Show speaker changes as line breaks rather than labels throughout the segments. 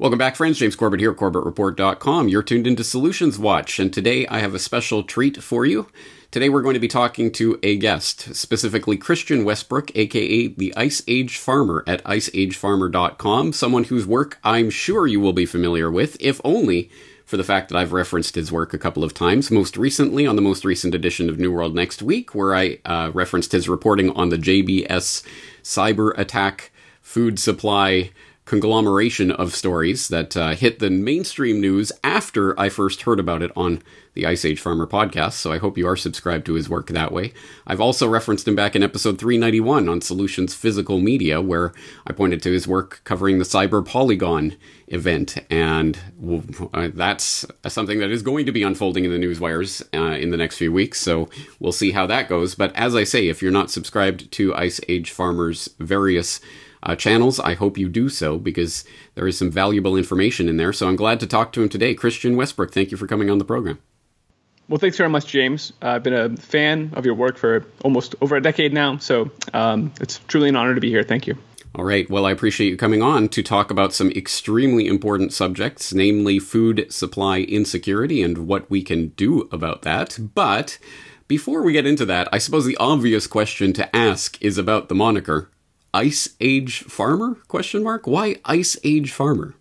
Welcome back, friends. James Corbett here, at CorbettReport.com. You're tuned into Solutions Watch, and today I have a special treat for you. Today we're going to be talking to a guest, specifically Christian Westbrook, aka the Ice Age Farmer at iceagefarmer.com, someone whose work I'm sure you will be familiar with, if only for the fact that I've referenced his work a couple of times, most recently on the most recent edition of New World Next Week, where I uh, referenced his reporting on the JBS cyber attack food supply conglomeration of stories that uh, hit the mainstream news after I first heard about it on the Ice Age Farmer podcast, so I hope you are subscribed to his work that way. I've also referenced him back in episode 391 on Solutions Physical Media, where I pointed to his work covering the Cyber Polygon event, and uh, that's something that is going to be unfolding in the news wires uh, in the next few weeks, so we'll see how that goes. But as I say, if you're not subscribed to Ice Age Farmer's various uh, channels. I hope you do so because there is some valuable information in there. So I'm glad to talk to him today. Christian Westbrook, thank you for coming on the program.
Well, thanks very much, James. Uh, I've been a fan of your work for almost over a decade now, so um, it's truly an honor to be here. Thank you.
All right. Well, I appreciate you coming on to talk about some extremely important subjects, namely food supply insecurity and what we can do about that. But before we get into that, I suppose the obvious question to ask is about the moniker Ice Age Farmer? Question mark. Why Ice Age Farmer?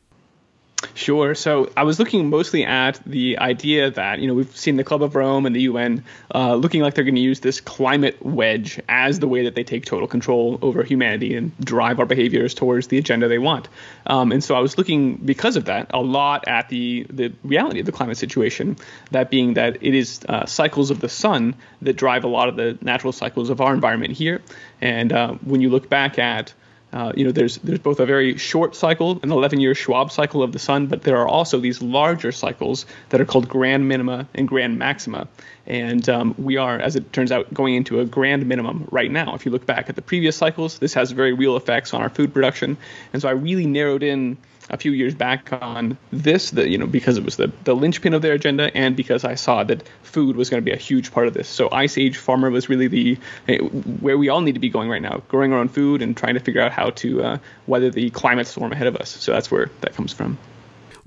Sure. So I was looking mostly at the idea that, you know, we've seen the Club of Rome and the UN uh, looking like they're going to use this climate wedge as the way that they take total control over humanity and drive our behaviors towards the agenda they want. Um, and so I was looking, because of that, a lot at the, the reality of the climate situation, that being that it is uh, cycles of the sun that drive a lot of the natural cycles of our environment here. And uh, when you look back at uh, you know, there's there's both a very short cycle, an 11-year Schwabe cycle of the sun, but there are also these larger cycles that are called grand minima and grand maxima. And um, we are, as it turns out, going into a grand minimum right now. If you look back at the previous cycles, this has very real effects on our food production. And so I really narrowed in a few years back on this, the, you know, because it was the, the linchpin of their agenda, and because I saw that food was going to be a huge part of this. So Ice Age Farmer was really the eh, where we all need to be going right now, growing our own food and trying to figure out how to uh, weather the climate storm ahead of us. So that's where that comes from.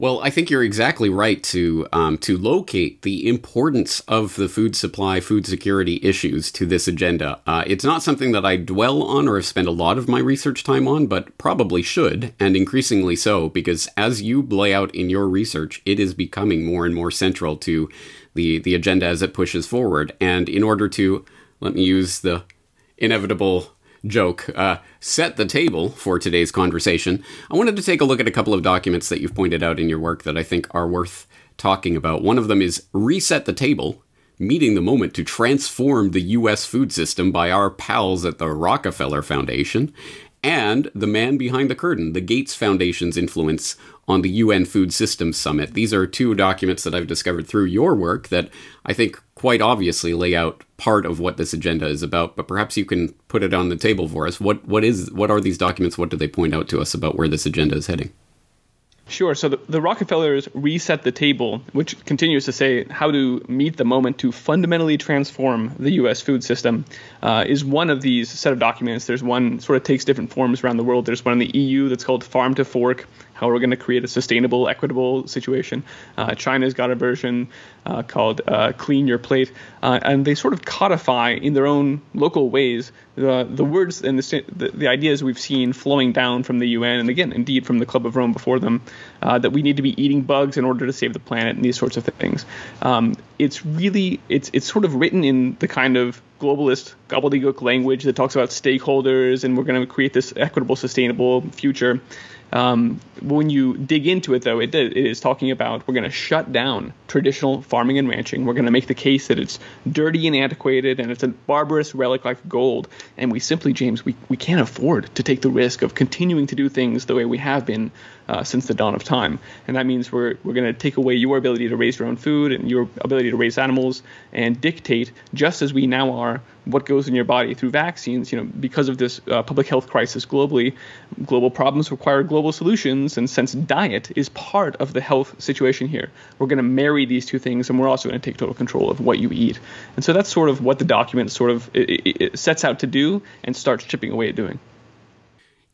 Well, I think you're exactly right to um, to locate the importance of the food supply, food security issues to this agenda. Uh, it's not something that I dwell on or have spent a lot of my research time on, but probably should, and increasingly so, because as you lay out in your research, it is becoming more and more central to the the agenda as it pushes forward. And in order to let me use the inevitable joke uh, set the table for today's conversation, I wanted to take a look at a couple of documents that you've pointed out in your work that I think are worth talking about. One of them is Reset the Table Meeting the Moment to Transform the U.S. Food System by our pals at the Rockefeller Foundation. And The Man Behind the Curtain, the Gates Foundation's influence on the UN Food Systems Summit. These are two documents that I've discovered through your work that I think quite obviously lay out part of what this agenda is about, but perhaps you can put it on the table for us. What what is what are these documents? What do they point out to us about where this agenda is heading?
Sure. So the, the, Rockefellers reset the table, which continues to say how to meet the moment to fundamentally transform the U.S. food system, uh, is one of these set of documents. There's one sort of takes different forms around the world. There's one in the EU that's called Farm to Fork, how we're going to create a sustainable, equitable situation. Uh, China's got a version uh, called uh, Clean Your Plate, uh, and they sort of codify in their own local ways the, the words and the, the, the, ideas we've seen flowing down from the UN, and again, indeed, from the Club of Rome before them, uh, that we need to be eating bugs in order to save the planet and these sorts of things. Um, it's really, it's, it's sort of written in the kind of globalist gobbledygook language that talks about stakeholders and we're going to create this equitable, sustainable future. Um, when you dig into it, though, it, it is talking about we're going to shut down traditional farming and ranching. We're going to make the case that it's dirty and antiquated and it's a barbarous relic like gold. And we simply, James, we, we can't afford to take the risk of continuing to do things the way we have been uh, since the dawn of time. And that means we're, we're going to take away your ability to raise your own food and your ability to raise animals and dictate, just as we now are, what goes in your body through vaccines. You know, because of this uh, public health crisis globally, global problems require global solutions. And since diet is part of the health situation here, we're going to marry these two things, and we're also going to take total control of what you eat. And so that's sort of what the document sort of it, it, sets out to do and starts chipping away at doing.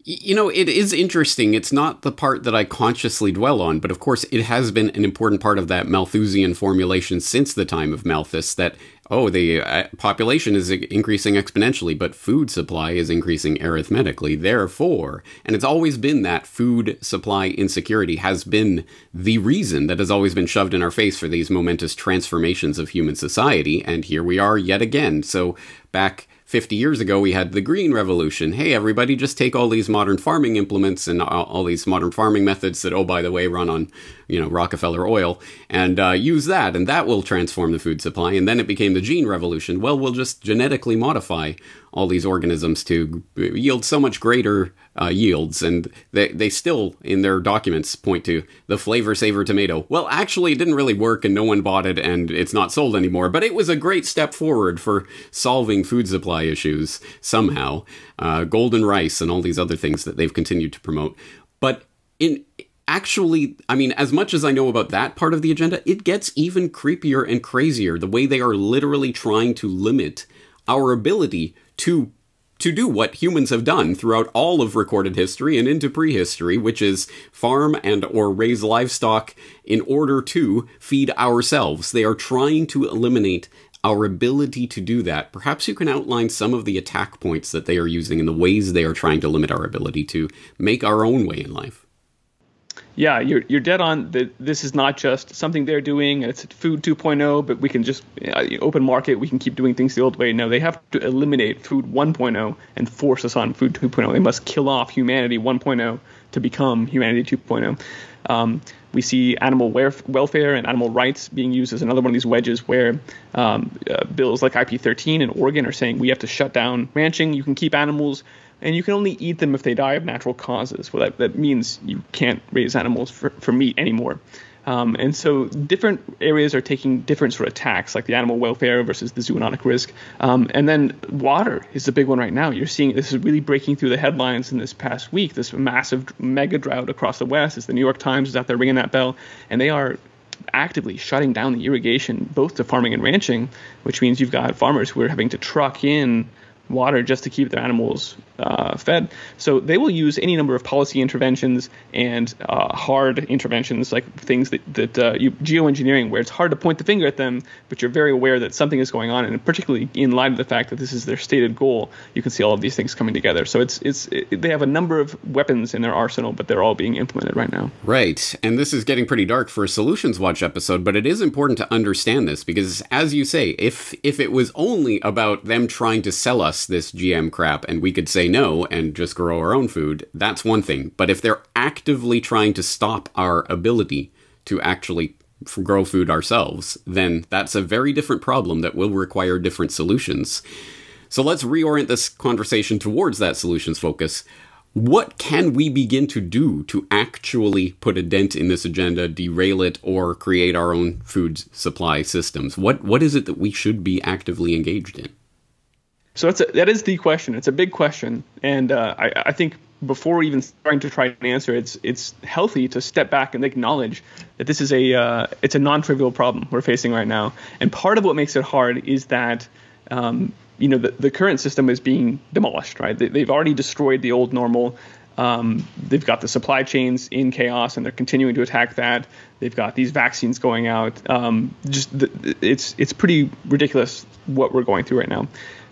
You know, it is interesting. It's not the part that I consciously dwell on, but of course, it has been an important part of that Malthusian formulation since the time of Malthus that, oh, the uh, population is increasing exponentially, but food supply is increasing arithmetically. Therefore, and it's always been that food supply insecurity has been the reason that has always been shoved in our face for these momentous transformations of human society. And here we are yet again. So, back 50 years ago, we had the green revolution. Hey, everybody, just take all these modern farming implements and all, all these modern farming methods that, oh, by the way, run on, you know, Rockefeller oil and uh, use that, and that will transform the food supply. And then it became the gene revolution. Well, we'll just genetically modify all these organisms to yield so much greater uh, yields. And they, they still, in their documents, point to the Flavr Savr tomato. Well, actually, it didn't really work and no one bought it and it's not sold anymore. But it was a great step forward for solving food supply issues somehow. Uh, golden rice and all these other things that they've continued to promote. But in actually, I mean, as much as I know about that part of the agenda, it gets even creepier and crazier the way they are literally trying to limit our ability to to do what humans have done throughout all of recorded history and into prehistory, which is farm and or raise livestock in order to feed ourselves. They are trying to eliminate our ability to do that. Perhaps you can outline some of the attack points that they are using and the ways they are trying to limit our ability to make our own way in life.
Yeah, you're you're dead on. That this is not just something they're doing. It's food 2.0, but we can just uh, open market. We can keep doing things the old way. No, they have to eliminate food 1.0 and force us on food 2.0. They must kill off humanity 1.0 to become humanity 2.0. Um, we see animal welfare and animal rights being used as another one of these wedges where um, uh, bills like IP13 in Oregon are saying we have to shut down ranching. You can keep animals and you can only eat them if they die of natural causes. Well, that, that means you can't raise animals for, for meat anymore. Um, and so different areas are taking different sort of attacks, like the animal welfare versus the zoonotic risk. Um, and then water is the big one right now. You're seeing this is really breaking through the headlines in this past week. This massive mega drought across the West. As the New York Times is out there ringing that bell, and they are actively shutting down the irrigation both to farming and ranching, which means you've got farmers who are having to truck in water just to keep their animals uh, fed. So they will use any number of policy interventions and uh, hard interventions, like things that, that uh, you, geoengineering, where it's hard to point the finger at them, but you're very aware that something is going on, and particularly in light of the fact that this is their stated goal, you can see all of these things coming together. So it's it's it, they have a number of weapons in their arsenal, but they're all being implemented right now.
Right, and this is getting pretty dark for a Solutions Watch episode, but it is important to understand this because, as you say, if if it was only about them trying to sell us us this GM crap and we could say no and just grow our own food, that's one thing. But if they're actively trying to stop our ability to actually grow food ourselves, then that's a very different problem that will require different solutions. So let's reorient this conversation towards that solutions focus. What can we begin to do to actually put a dent in this agenda, derail it, or create our own food supply systems? What what is it that we should be actively engaged in?
So that's a, that is the question. It's a big question, and uh, I, I, think before even starting to try and answer, it's it's healthy to step back and acknowledge that this is a uh, it's a non-trivial problem we're facing right now. And part of what makes it hard is that um, you know the, the current system is being demolished. Right? They, have already destroyed the old normal. Um, they've got the supply chains in chaos, and they're continuing to attack that. They've got these vaccines going out. Um, just the, it's it's pretty ridiculous what we're going through right now.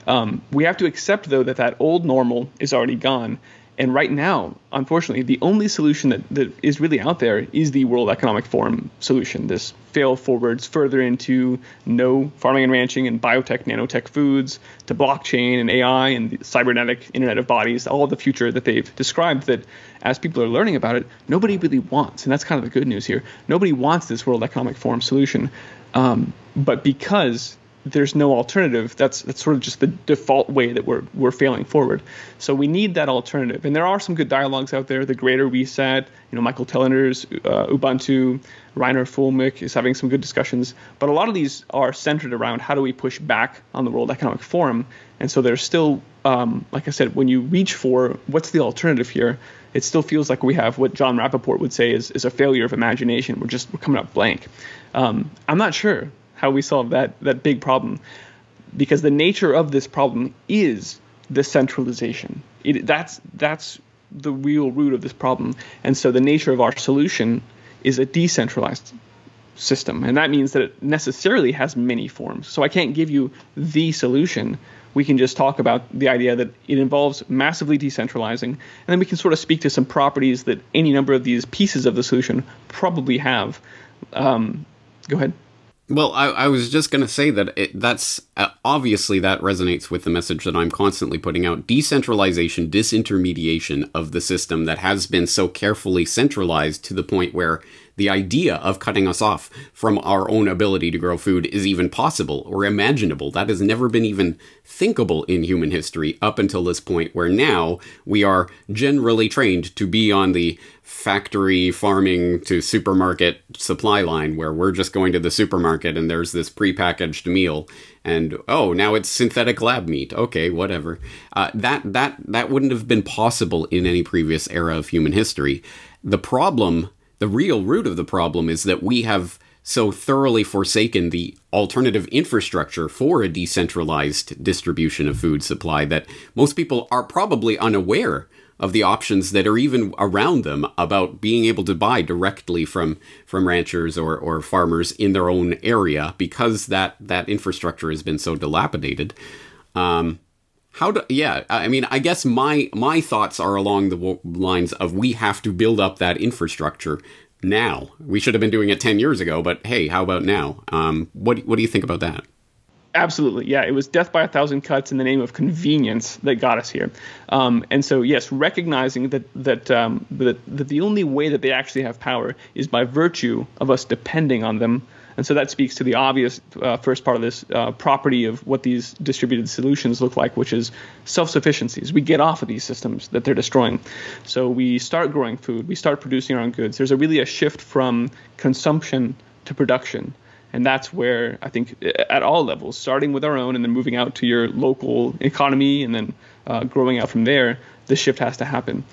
Um, we have to accept, though, that that old normal is already gone. And right now, unfortunately, the only solution that, that is really out there is the World Economic Forum solution. This fail forwards further into no farming and ranching and biotech, nanotech foods, to blockchain and AI and the cybernetic Internet of Bodies, all of the future that they've described that as people are learning about it, nobody really wants. And that's kind of the good news here. Nobody wants this World Economic Forum solution. Um, but because there's no alternative. That's that's sort of just the default way that we're we're failing forward. So we need that alternative. And there are some good dialogues out there. The Greater Reset, you know, Michael Tellinger's uh, Ubuntu, Reiner Fuellmich is having some good discussions. But a lot of these are centered around how do we push back on the World Economic Forum. And so there's still, um, like I said, when you reach for what's the alternative here, it still feels like we have what Jon Rappoport would say is, is a failure of imagination. We're just we're coming up blank. Um, I'm not sure how we solve that that big problem because the nature of this problem is the centralization it, that's that's the real root of this problem. And so the nature of our solution is a decentralized system. And that means that it necessarily has many forms. So I can't give you the solution. We can just talk about the idea that it involves massively decentralizing. And then we can sort of speak to some properties that any number of these pieces of the solution probably have. Um, go ahead.
Well, I, I, was just going to say that it, that's uh, obviously that resonates with the message that I'm constantly putting out. Decentralization, disintermediation of the system that has been so carefully centralized to the point where the idea of cutting us off from our own ability to grow food is even possible or imaginable. That has never been even thinkable in human history up until this point, where now we are generally trained to be on the factory farming to supermarket supply line, where we're just going to the supermarket and there's this prepackaged meal and oh now it's synthetic lab meat. Okay whatever. Uh, that that that wouldn't have been possible in any previous era of human history. The problem the real root of the problem is that we have so thoroughly forsaken the alternative infrastructure for a decentralized distribution of food supply that most people are probably unaware of the options that are even around them about being able to buy directly from from ranchers or, or farmers in their own area because that that infrastructure has been so dilapidated. Um, how do yeah i mean i guess my my thoughts are along the lines of we have to build up that infrastructure now. We should have been doing it 10 years ago but hey how about now? Um, what, what do you think about that
Absolutely, yeah. It was death by a thousand cuts in the name of convenience that got us here. Um, and so, yes, recognizing that that, um, that that the only way that they actually have power is by virtue of us depending on them and so that speaks to the obvious uh, first part of this uh, property of what these distributed solutions look like, which is self sufficiencies. We get off of these systems that they're destroying. So we start growing food, we start producing our own goods. There's a really a shift from consumption to production. And that's where I think at all levels, starting with our own and then moving out to your local economy and then uh, growing out from there, the shift has to happen.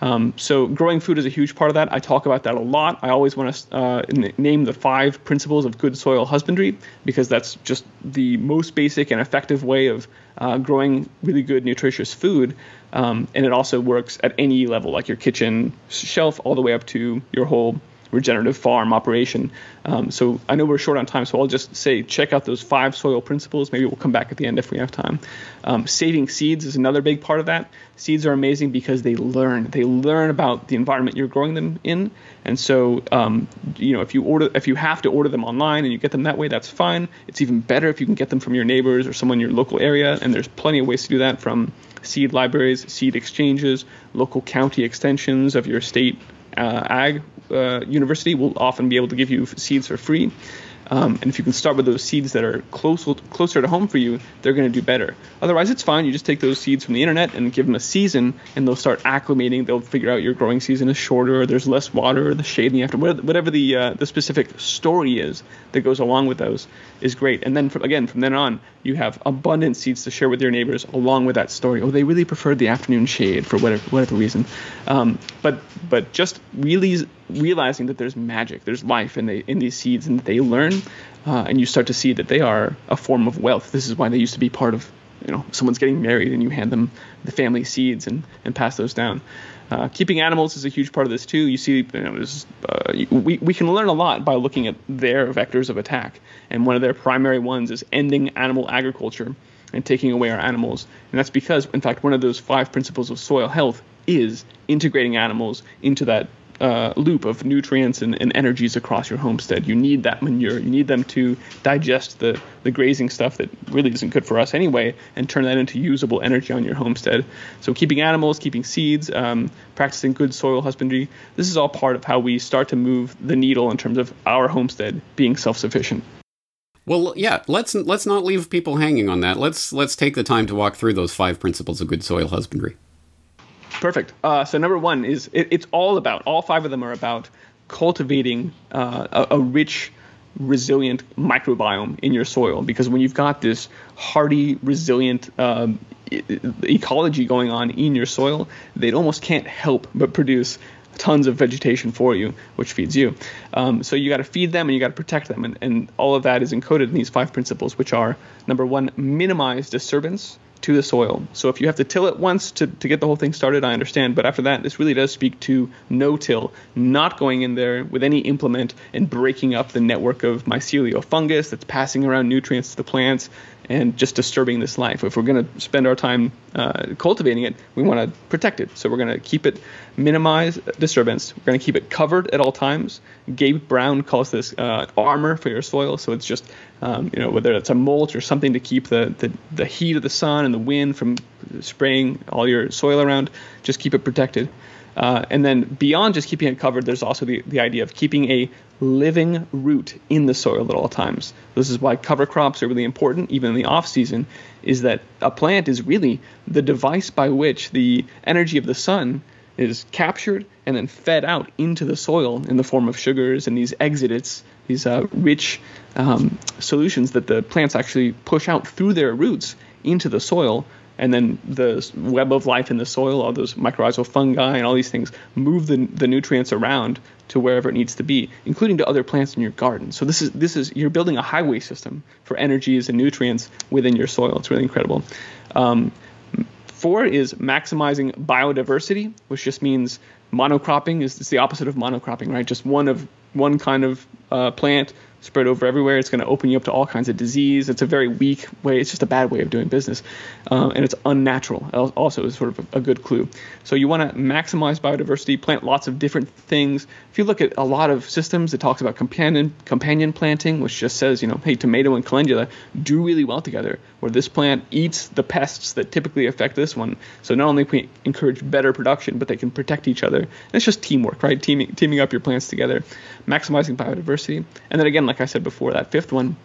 Um, so growing food is a huge part of that. I talk about that a lot. I always want to uh, name the five principles of good soil husbandry because that's just the most basic and effective way of uh, growing really good, nutritious food. Um, and it also works at any level, like your kitchen shelf, all the way up to your whole regenerative farm operation. Um, so I know we're short on time, so I'll just say check out those five soil principles. Maybe we'll come back at the end if we have time. Um, saving seeds is another big part of that. Seeds are amazing because they learn. They learn about the environment you're growing them in, and so um, you know if you order if you have to order them online and you get them that way, that's fine. It's even better if you can get them from your neighbors or someone in your local area, and there's plenty of ways to do that from seed libraries, seed exchanges, local county extensions of your state ag uh, university will often be able to give you seeds for free. Um, and if you can start with those seeds that are close, closer to home for you, they're going to do better. Otherwise, it's fine. You just take those seeds from the internet and give them a season, and they'll start acclimating. They'll figure out your growing season is shorter, or there's less water, or the shade in the afternoon. Whatever the uh, the specific story is that goes along with those is great. And then from, again, from then on, you have abundant seeds to share with your neighbors along with that story. Oh, they really preferred the afternoon shade for whatever whatever reason. Um, but but just really realizing that there's magic, there's life in, the, in these seeds, and they learn, uh, and you start to see that they are a form of wealth. This is why they used to be part of, you know, someone's getting married, and you hand them the family seeds and, and pass those down. Uh, keeping animals is a huge part of this too. You see, you know, uh, we, we can learn a lot by looking at their vectors of attack, and one of their primary ones is ending animal agriculture and taking away our animals. And that's because, in fact, one of those five principles of soil health is integrating animals into that uh, loop of nutrients and, and, energies across your homestead. You need that manure. You need them to digest the, the grazing stuff that really isn't good for us anyway and turn that into usable energy on your homestead. So, keeping animals, keeping seeds, um, practicing good soil husbandry, this is all part of how we start to move the needle in terms of our homestead being self sufficient.
Well, yeah, let's let's not leave people hanging on that. Let's let's take the time to walk through those five principles of good soil husbandry.
Perfect. Uh, so number one is it, it's all about all five of them are about cultivating uh, a, a, rich, resilient microbiome in your soil. Because when you've got this hardy, resilient um, ecology going on in your soil, they almost can't help but produce tons of vegetation for you, which feeds you. Um, so you got to feed them and you got to protect them, and, and all of that is encoded in these five principles, which are number one, minimize disturbance to the soil. So if you have to till it once to, to get the whole thing started, I understand. But after that, this really does speak to no till, not going in there with any implement and breaking up the network of mycelial fungus that's passing around nutrients to the plants and just disturbing this life. If we're going to spend our time uh, cultivating it, we want to protect it. So we're going to keep it, minimize disturbance. We're going to keep it covered at all times. Gabe Brown calls this uh, armor for your soil. So it's just, um, you know, whether it's a mulch or something to keep the, the, the heat of the sun and the wind from spraying all your soil around, just keep it protected. Uh, and then beyond just keeping it covered, there's also the, the idea of keeping a living root in the soil at all times. This is why cover crops are really important, even in the off season, is that a plant is really the device by which the energy of the sun is captured and then fed out into the soil in the form of sugars and these exudates, these uh, rich um, solutions that the plants actually push out through their roots into the soil and then the web of life in the soil, all those mycorrhizal fungi and all these things move the, the nutrients around to wherever it needs to be, including to other plants in your garden. So this is this is you're building a highway system for energies and nutrients within your soil. It's really incredible. Um, four is maximizing biodiversity, which just means monocropping is the opposite of monocropping, right? Just one of one kind of uh, plant spread over everywhere. It's going to open you up to all kinds of disease. It's a very weak way. It's just a bad way of doing business, uh, and it's unnatural. Also, is sort of a, a good clue. So you want to maximize biodiversity, plant lots of different things. If you look at a lot of systems, it talks about companion companion planting, which just says, you know, hey, tomato and calendula do really well together, where this plant eats the pests that typically affect this one. So not only can we encourage better production, but they can protect each other. And it's just teamwork, right? Teaming teaming up your plants together, maximizing biodiversity, and then again like I said before, that fifth one,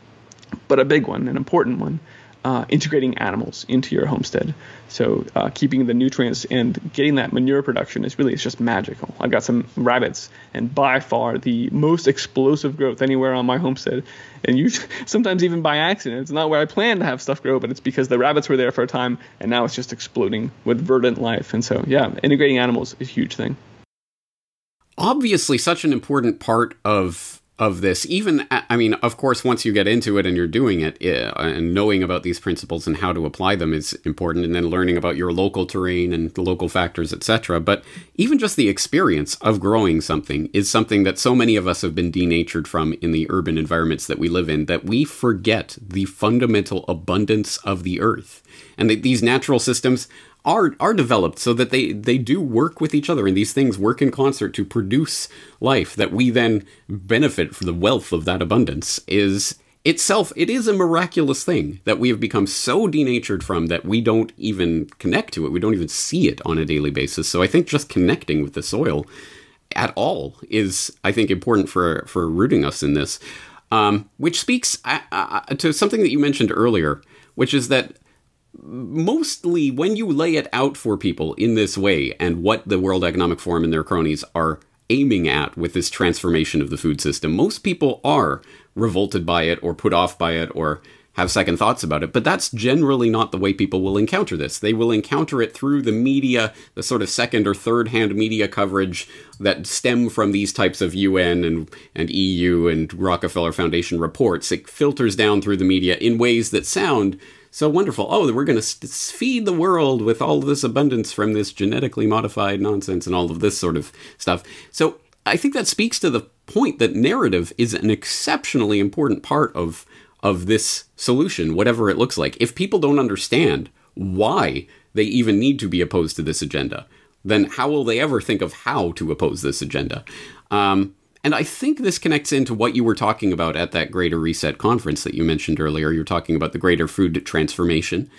but a big one, an important one, uh, integrating animals into your homestead. So uh, keeping the nutrients and getting that manure production is really it's just magical. I've got some rabbits, and by far the most explosive growth anywhere on my homestead. And usually, sometimes even by accident, it's not where I planned to have stuff grow, but it's because the rabbits were there for a time, and now it's just exploding with verdant life. And so, yeah, integrating animals is a huge thing.
Obviously, such an important part of of this even i mean of course once you get into it and you're doing it eh, and knowing about these principles and how to apply them is important and then learning about your local terrain and the local factors etc but even just the experience of growing something is something that so many of us have been denatured from in the urban environments that we live in that we forget the fundamental abundance of the earth. And that these natural systems are are developed so that they they do work with each other and these things work in concert to produce life that we then benefit from the wealth of that abundance is itself it is a miraculous thing that we have become so denatured from that we don't even connect to it. We don't even see it on a daily basis. So i think just connecting with the soil at all is i think important for for rooting us in this um, which speaks uh, uh, to something that you mentioned earlier which is that mostly when you lay it out for people in this way and what the World Economic Forum and their cronies are aiming at with this transformation of the food system, most people are revolted by it or put off by it or have second thoughts about it. But that's generally not the way people will encounter this. They will encounter it through the media, the sort of second or third hand media coverage that stem from these types of UN and, and EU and Rockefeller Foundation reports. It filters down through the media in ways that sound so wonderful. Oh, we're going to feed the world with all this abundance from this genetically modified nonsense and all of this sort of stuff. So I think that speaks to the point that narrative is an exceptionally important part of of this solution, whatever it looks like. If people don't understand why they even need to be opposed to this agenda, then how will they ever think of how to oppose this agenda? Um, and I think this connects into what you were talking about at that Greater Reset conference that you mentioned earlier. You're talking about the greater food transformation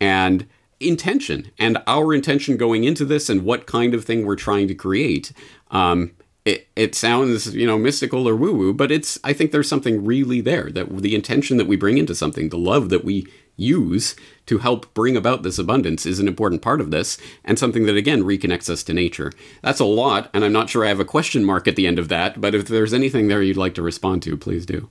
and intention and our intention going into this and what kind of thing we're trying to create. Um, it, it sounds you know mystical or woo woo, but it's I think there's something really there that the intention that we bring into something, the love that we use to help bring about this abundance is an important part of this and something that again reconnects us to nature. That's a lot, and I'm not sure I have a question mark at the end of that, but if there's anything there you'd like to respond to, please do.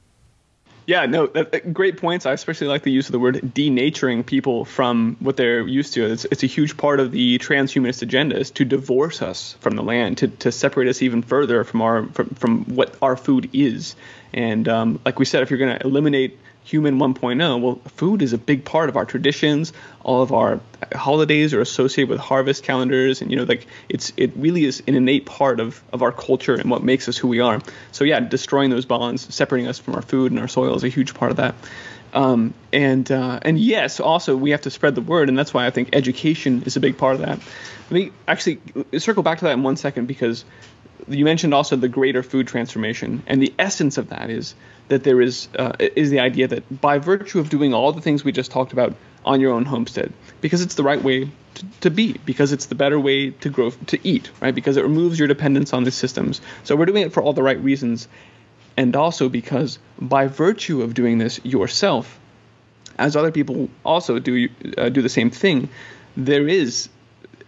Yeah, no, that, great points. I especially like the use of the word denaturing people from what they're used to. It's, it's a huge part of the transhumanist agenda is to divorce us from the land, to, to separate us even further from our from, from what our food is. And um, like we said, if you're going to eliminate human 1.0, well, food is a big part of our traditions. All of our holidays are associated with harvest calendars, and you know, like it's it really is an innate part of of our culture and what makes us who we are. So yeah, destroying those bonds, separating us from our food and our soil is a huge part of that. Um, and uh, and yes, also we have to spread the word, and that's why I think education is a big part of that. Let me actually circle back to that in one second because you mentioned also the greater food transformation, and the essence of that is that there is uh, is the idea that by virtue of doing all the things we just talked about on your own homestead, because it's the right way to, to be, because it's the better way to grow to eat, right? Because it removes your dependence on the systems. So we're doing it for all the right reasons, and also because by virtue of doing this yourself, as other people also do uh, do the same thing, there is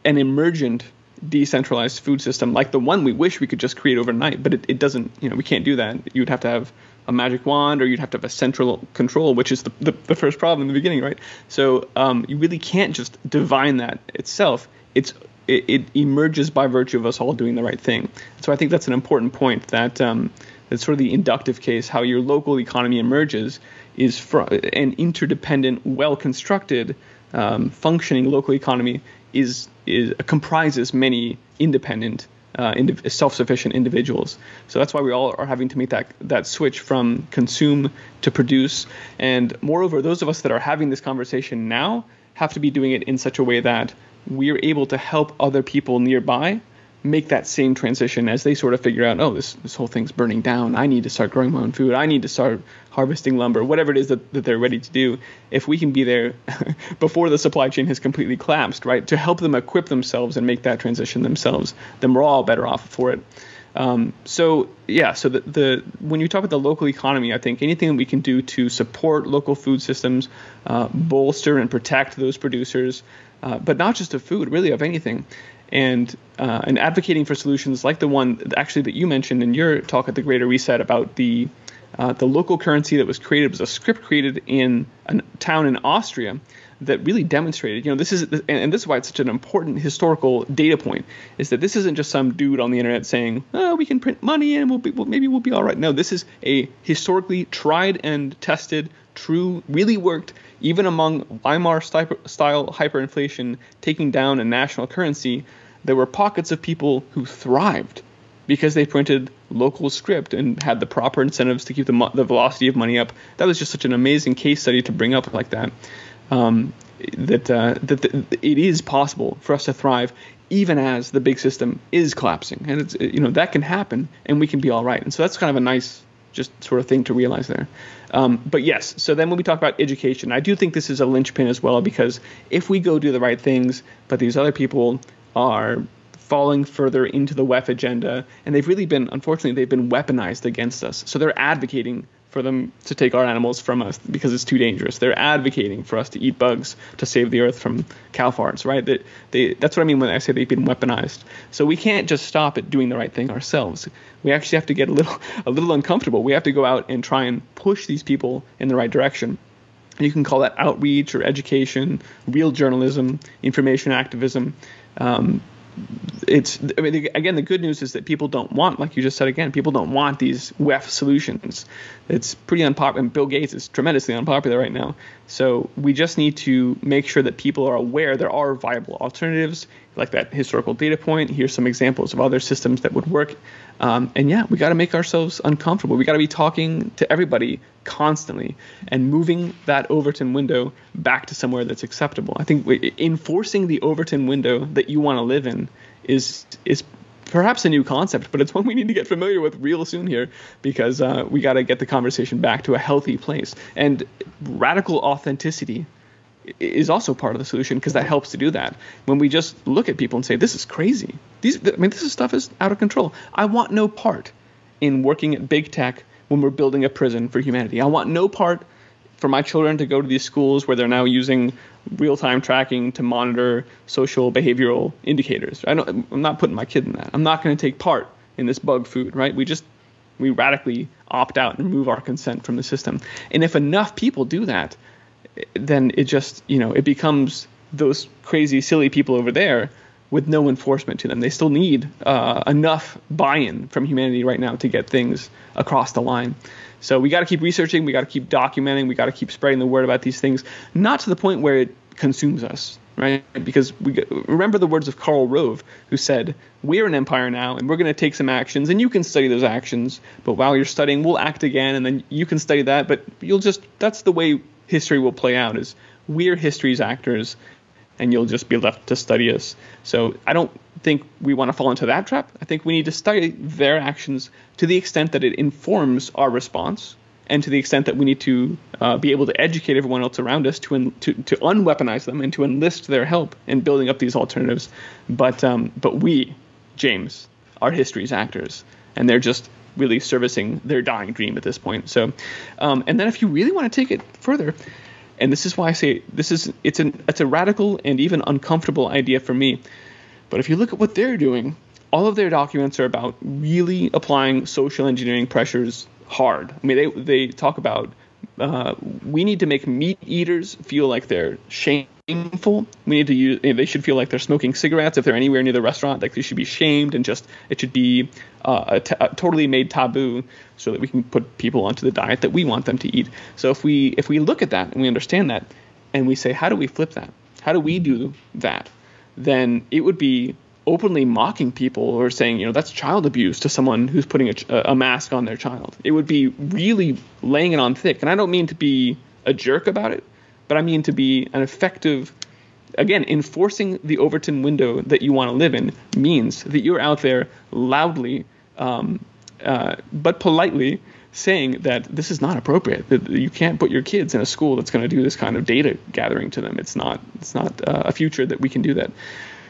an emergent decentralized food system like the one we wish we could just create overnight, but it, it doesn't, you know, we can't do that. You'd have to have a magic wand or you'd have to have a central control, which is the, the, the first problem in the beginning, right? So um, you really can't just divine that itself. It's it, it, emerges by virtue of us all doing the right thing. So I think that's an important point that um, that's sort of the inductive case. How your local economy emerges is fr- an interdependent, well constructed, um, functioning local economy is is comprises many independent, uh, indiv- self-sufficient individuals. So that's why we all are having to make that that switch from consume to produce. And moreover, those of us that are having this conversation now have to be doing it in such a way that we are able to help other people nearby make that same transition as they sort of figure out, oh, this this whole thing's burning down. I need to start growing my own food. I need to start harvesting lumber, whatever it is that, that they're ready to do. If we can be there before the supply chain has completely collapsed, right, to help them equip themselves and make that transition themselves, then we're all better off for it. Um, so yeah, so the, the when you talk about the local economy, I think anything that we can do to support local food systems, uh, bolster and protect those producers, uh, but not just of food, really of anything, and uh, and advocating for solutions like the one actually that you mentioned in your talk at the Greater Reset about the uh, the local currency that was created was a script created in a town in Austria that really demonstrated, you know, this is, and this is why it's such an important historical data point, is that this isn't just some dude on the internet saying, oh, we can print money and we'll be, well, maybe we'll be all right. No, this is a historically tried and tested, true, really worked, even among Weimar style hyperinflation, taking down a national currency. There were pockets of people who thrived because they printed local script and had the proper incentives to keep the, the velocity of money up. That was just such an amazing case study to bring up like that. Um, that uh, that the, it is possible for us to thrive even as the big system is collapsing, and it's you know that can happen, and we can be all right. And so that's kind of a nice just sort of thing to realize there. Um, but yes, so then when we talk about education, I do think this is a linchpin as well because if we go do the right things, but these other people are falling further into the WEF agenda, and they've really been, unfortunately, they've been weaponized against us. So they're advocating for them to take our animals from us because it's too dangerous. They're advocating for us to eat bugs to save the earth from cow farts, right? They, they, that's what I mean when I say they've been weaponized. So we can't just stop at doing the right thing ourselves. We actually have to get a little, a little uncomfortable. We have to go out and try and push these people in the right direction. You can call that outreach or education, real journalism, information activism. Um, it's I mean again the good news is that people don't want like you just said again people don't want these WEF solutions. It's pretty unpopular Bill Gates is tremendously unpopular right now. So we just need to make sure that people are aware there are viable alternatives like that historical data point. Here's some examples of other systems that would work. Um, and yeah, we got to make ourselves uncomfortable. We got to be talking to everybody constantly and moving that Overton window back to somewhere that's acceptable. I think enforcing the Overton window that you want to live in is is perhaps a new concept, but it's one we need to get familiar with real soon here because uh, we got to get the conversation back to a healthy place. And radical authenticity is also part of the solution because that helps to do that. When we just look at people and say, "This is crazy," these I mean, this is stuff is out of control. I want no part in working at big tech when we're building a prison for humanity. I want no part for my children to go to these schools where they're now using real-time tracking to monitor social behavioral indicators. I I'm not putting my kid in that. I'm not going to take part in this bug food, right? We just we radically opt out and remove our consent from the system. And if enough people do that, then it just you know it becomes those crazy silly people over there with no enforcement to them. They still need uh, enough buy-in from humanity right now to get things across the line. So we got to keep researching, we got to keep documenting, we got to keep spreading the word about these things, not to the point where it consumes us, right? Because we remember the words of Karl Rove, who said, "We're an empire now, and we're going to take some actions, and you can study those actions. But while you're studying, we'll act again, and then you can study that. But you'll just that's the way history will play out. Is we're history's actors, and you'll just be left to study us. So I don't think we want to fall into that trap. I think we need to study their actions to the extent that it informs our response, and to the extent that we need to uh, be able to educate everyone else around us to, to to unweaponize them and to enlist their help in building up these alternatives. But um, but we, James, are history's actors, and they're just really servicing their dying dream at this point. So, um, and then if you really want to take it further, and this is why I say this is it's an it's a radical and even uncomfortable idea for me. But if you look at what they're doing, all of their documents are about really applying social engineering pressures hard. I mean, they they talk about uh, we need to make meat eaters feel like they're shameful. We need to use. They should feel like they're smoking cigarettes if they're anywhere near the restaurant. Like they should be shamed and just it should be uh, a t- a totally made taboo so that we can put people onto the diet that we want them to eat. So if we if we look at that and we understand that and we say how do we flip that? How do we do that? Then it would be openly mocking people or saying, you know, that's child abuse to someone who's putting a, a, mask on their child. It would be really laying it on thick. And I don't mean to be a jerk about it, but I mean to be an effective, again, enforcing the Overton window that you want to live in means that you're out there loudly, um, uh, but politely saying that this is not appropriate. That you can't put your kids in a school that's going to do this kind of data gathering to them. It's not. It's not uh, a future that we can do that.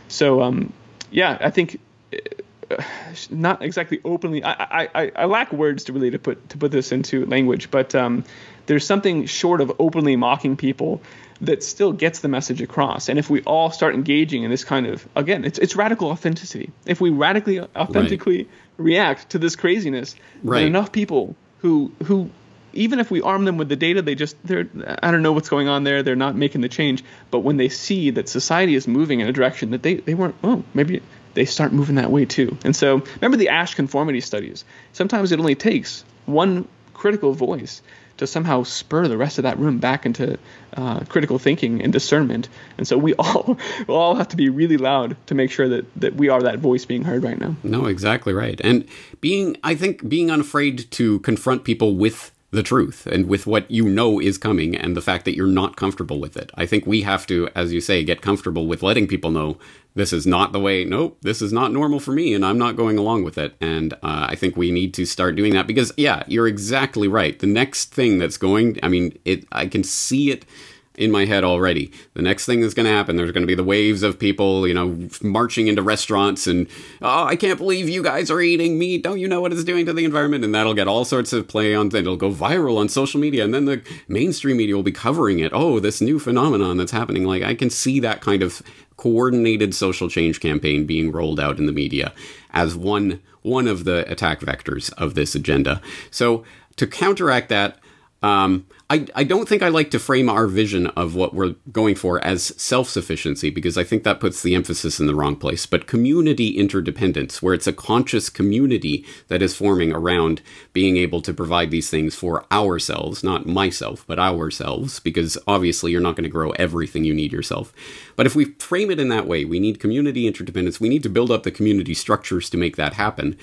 So um, yeah, I think uh, not exactly openly. I, I, I lack words to really to put to put this into language, but um, there's something short of openly mocking people that still gets the message across. And if we all start engaging in this kind of again, it's it's radical authenticity. If we radically authentically right. react to this craziness, right. then enough people who who even if we arm them with the data, they just they're I don't know what's going on there. They're not making the change. But when they see that society is moving in a direction that they they weren't, oh maybe they start moving that way too. And so remember the Asch conformity studies. Sometimes it only takes one critical voice to somehow spur the rest of that room back into uh, critical thinking and discernment. And so we all we all have to be really loud to make sure that that we are that voice being heard right now.
No, exactly right. And being, I think, being unafraid to confront people with the truth and with what you know is coming and the fact that you're not comfortable with it. I think we have to, as you say, get comfortable with letting people know this is not the way, nope, this is not normal for me and I'm not going along with it. And uh, I think we need to start doing that because, yeah, you're exactly right. The next thing that's going, I mean, it, I can see it in my head already. The next thing that's going to happen, there's going to be the waves of people, you know, marching into restaurants and, oh, I can't believe you guys are eating meat. Don't you know what it's doing to the environment? And that'll get all sorts of play on, it'll go viral on social media. And then the mainstream media will be covering it. Oh, this new phenomenon that's happening. Like, I can see that kind of coordinated social change campaign being rolled out in the media as one one of the attack vectors of this agenda. So to counteract that, um, I, I don't think I like to frame our vision of what we're going for as self sufficiency because I think that puts the emphasis in the wrong place. But community interdependence, where it's a conscious community that is forming around being able to provide these things for ourselves, not myself, but ourselves, because obviously you're not going to grow everything you need yourself. But if we frame it in that way, we need community interdependence, we need to build up the community structures to make that happen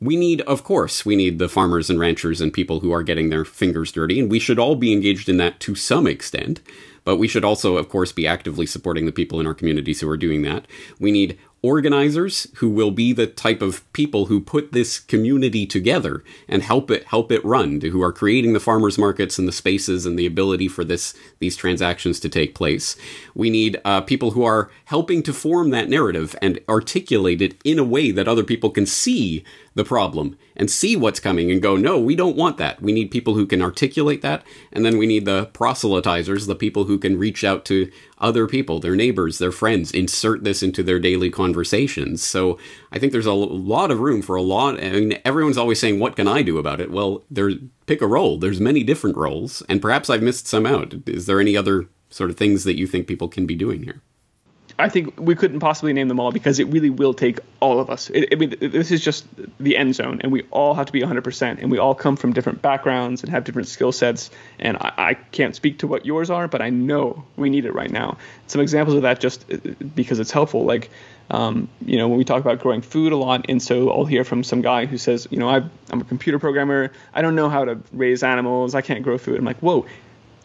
we need, of course, we need the farmers and ranchers and people who are getting their fingers dirty, and we should all be engaged in that to some extent. But we should also, of course, be actively supporting the people in our communities who are doing that. We need organizers who will be the type of people who put this community together and help it help it run who are creating the farmers markets and the spaces and the ability for this these transactions to take place we need uh, people who are helping to form that narrative and articulate it in a way that other people can see the problem and see what's coming and go, no, we don't want that. We need people who can articulate that. And then we need the proselytizers, the people who can reach out to other people, their neighbors, their friends, insert this into their daily conversations. So I think there's a lot of room for a lot. I mean, everyone's always saying, what can I do about it? Well, there, pick a role. There's many different roles. And perhaps I've missed some out. Is there any other sort of things that you think people can be doing here?
I think we couldn't possibly name them all because it really will take all of us. It, I mean, this is just the end zone, and we all have to be 100%, and we all come from different backgrounds and have different skill sets. And I, I can't speak to what yours are, but I know we need it right now. Some examples of that, just uh, because it's helpful, like um, you know, when we talk about growing food a lot, and so I'll hear from some guy who says, you know, i am a computer programmer, I don't know how to raise animals, I can't grow food. I'm like, whoa,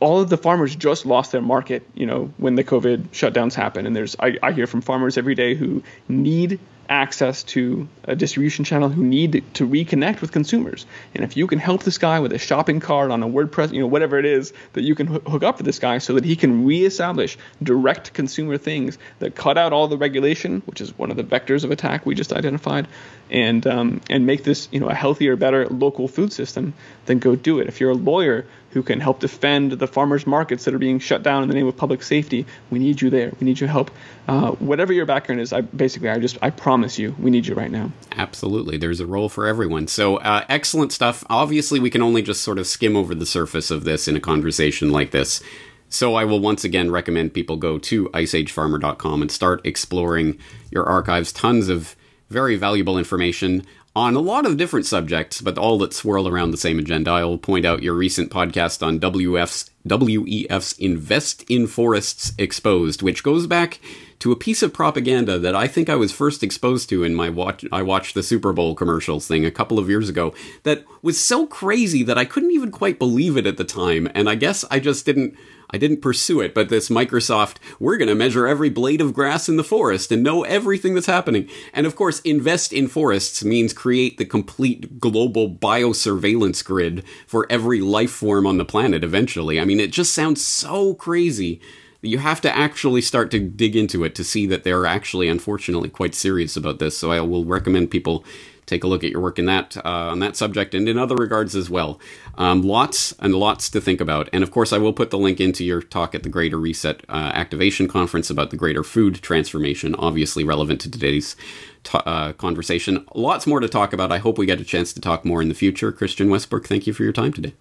all of the farmers just lost their market, you know, when the COVID shutdowns happen. And there's, I, I hear from farmers every day who need access to a distribution channel who need to reconnect with consumers. And if you can help this guy with a shopping cart on a WordPress, you know, whatever it is that you can hook up for this guy so that he can reestablish direct consumer things that cut out all the regulation, which is one of the vectors of attack we just identified, and um, and make this, you know, a healthier, better local food system, then go do it. If you're a lawyer who can help defend the farmers markets that are being shut down in the name of public safety. We need you there. We need your help. Uh, whatever your background is, I basically I just I promise you we need you right now.
Absolutely, there's a role for everyone. So uh, excellent stuff. Obviously, we can only just sort of skim over the surface of this in a conversation like this. So I will once again recommend people go to iceagefarmer.com and start exploring your archives. Tons of very valuable information on a lot of different subjects, but all that swirl around the same agenda. I will point out your recent podcast on WF's WEF's Invest in Forests Exposed, which goes back to a piece of propaganda that I think I was first exposed to in my watch. I watched the Super Bowl commercials thing a couple of years ago that was so crazy that I couldn't even quite believe it at the time, and I guess I just didn't I didn't pursue it, but this Microsoft, we're going to measure every blade of grass in the forest and know everything that's happening. And of course, invest in forests means create the complete global biosurveillance grid for every life form on the planet eventually. I mean, it just sounds so crazy you have to actually start to dig into it to see that they're actually, unfortunately, quite serious about this. So I will recommend people take a look at your work in that uh, on that subject and in other regards as well. Um, lots and lots to think about. And of course, I will put the link into your talk at the Greater Reset uh, Activation Conference about the greater food transformation, obviously relevant to today's t- uh, conversation. Lots more to talk about. I hope we get a chance to talk more in the future. Christian Westbrook, thank you for your time today.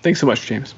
Thanks so much, James.